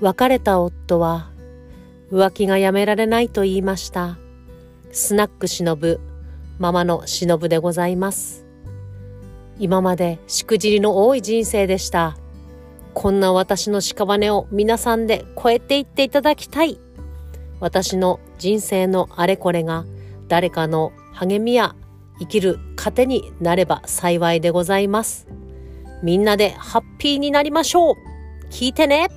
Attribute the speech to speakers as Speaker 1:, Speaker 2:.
Speaker 1: 別れた夫は浮気がやめられないと言いました。スナックしのぶ、ママのしのぶでございます。今までしくじりの多い人生でした。こんな私の屍を皆さんで超えていっていただきたい。私の人生のあれこれが誰かの励みや生きる糧になれば幸いでございます。みんなでハッピーになりましょう聞いてね